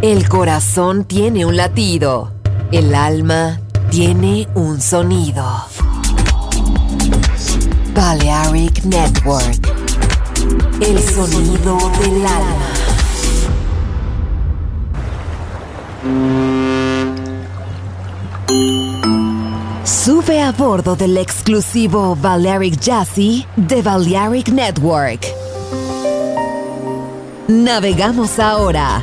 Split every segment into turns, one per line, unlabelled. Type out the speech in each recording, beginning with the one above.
El corazón tiene un latido. El alma tiene un sonido. Balearic Network. El sonido del alma. Sube a bordo del exclusivo Balearic Jazzy de Balearic Network. Navegamos ahora.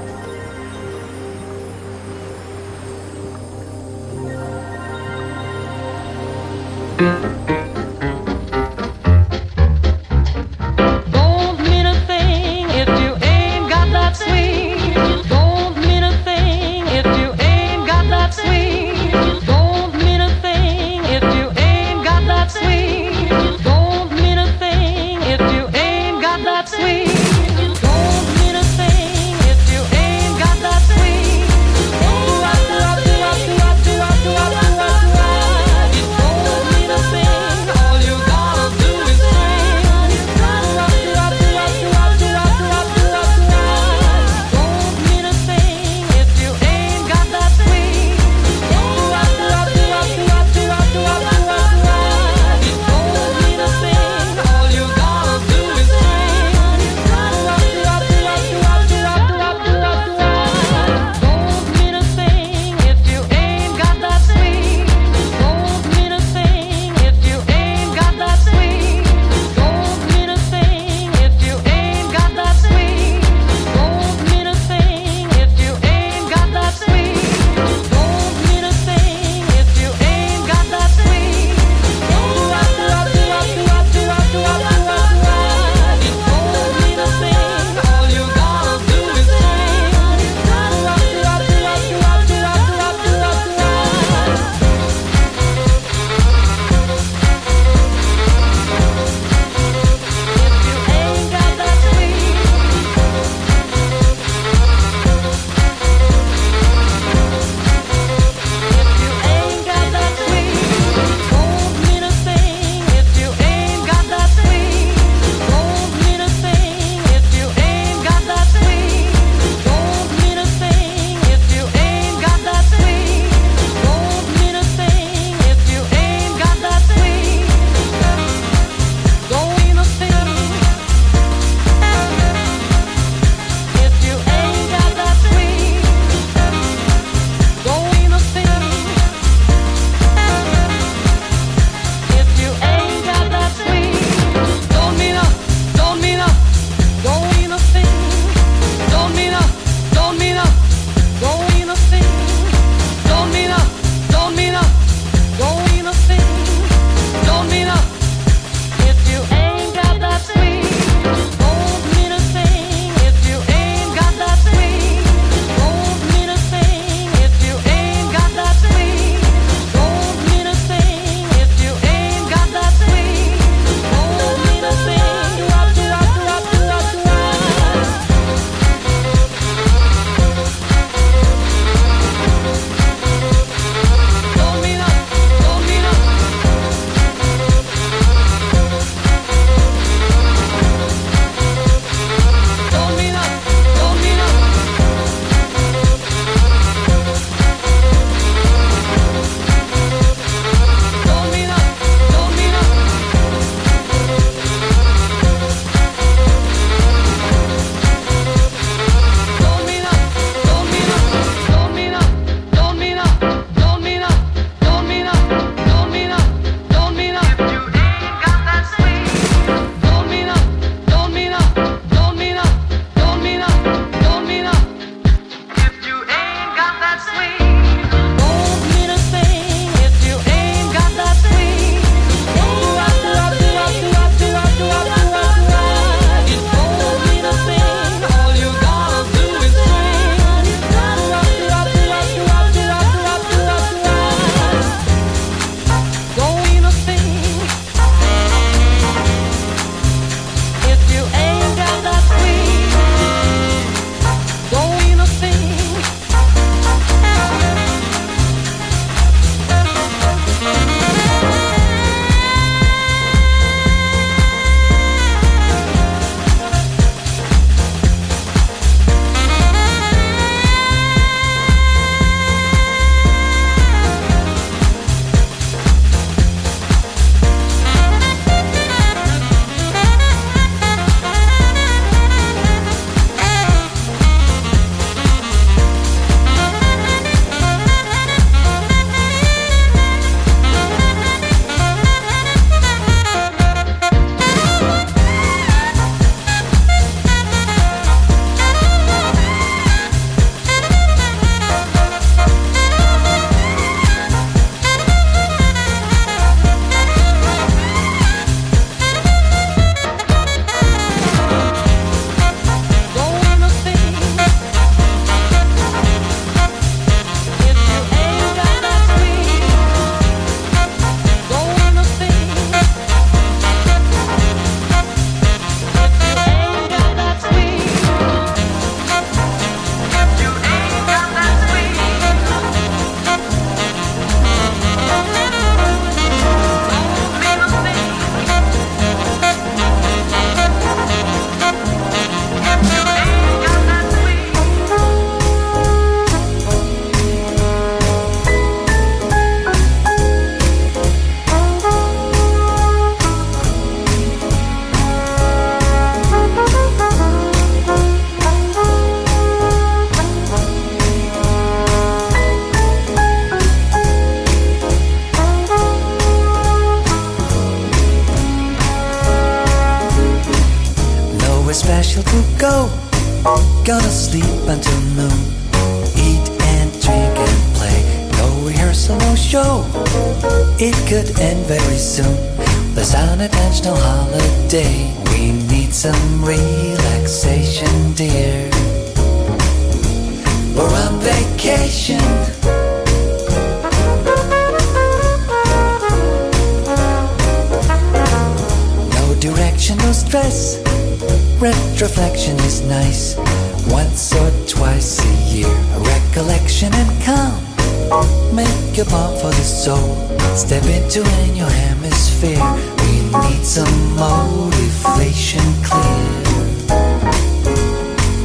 you're for the soul. Step into a new hemisphere. We need some motivation clear.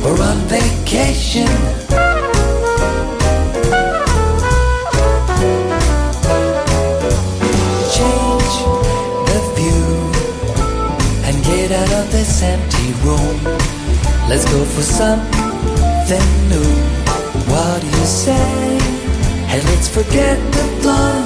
We're on vacation. Change the view and get out of this empty room. Let's go for something new. What do you say? And let's forget the blonde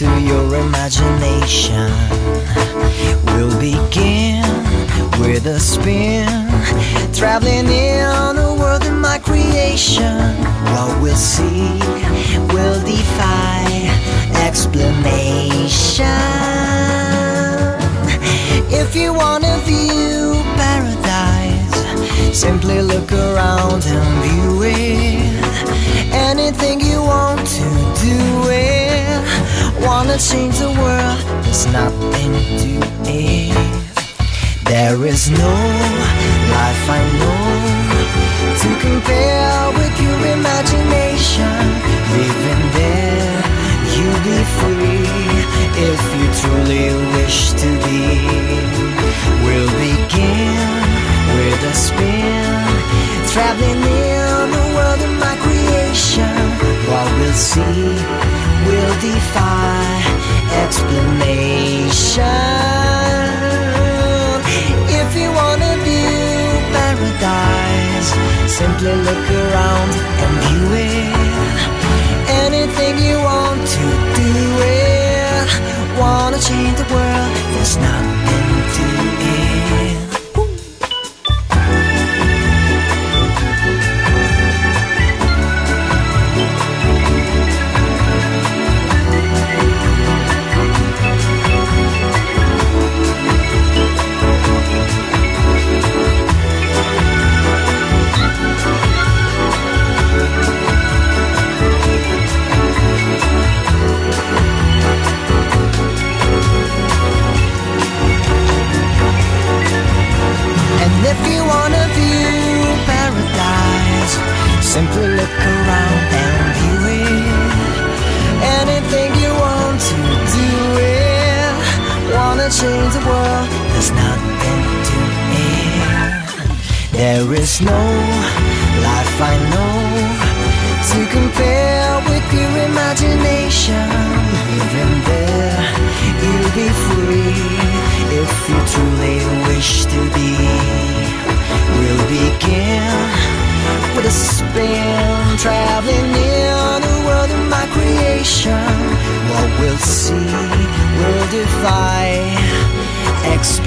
Into your imagination. We'll begin with a spin, traveling in the world in my creation. What we'll see will defy explanation. If you wanna view paradise, simply look around and view it. Wanna change the world, there's nothing to it. There is no life I know to compare with your imagination. Living there, you'll be free if you truly wish to be. We'll begin with a spin, traveling in the world of my creation. What we'll see will defy explanation. If you wanna view paradise, simply look around and view it. Anything you want to do it. Wanna change the world, there's nothing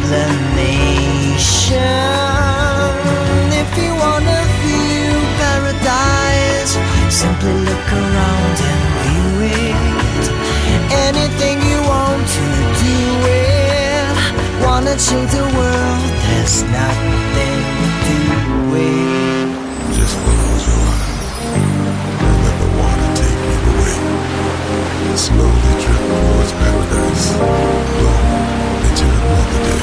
explanation. If you wanna view paradise, simply look around and view it. Anything you want to do it. Wanna change the world, there's nothing to it.
Just close your eyes let the water take you away. Slowly drift towards paradise.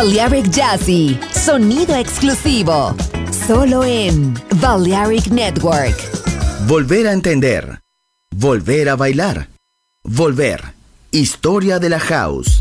Balearic Jazzy, sonido exclusivo, solo en Balearic Network.
Volver a entender, volver a bailar, volver, historia de la house.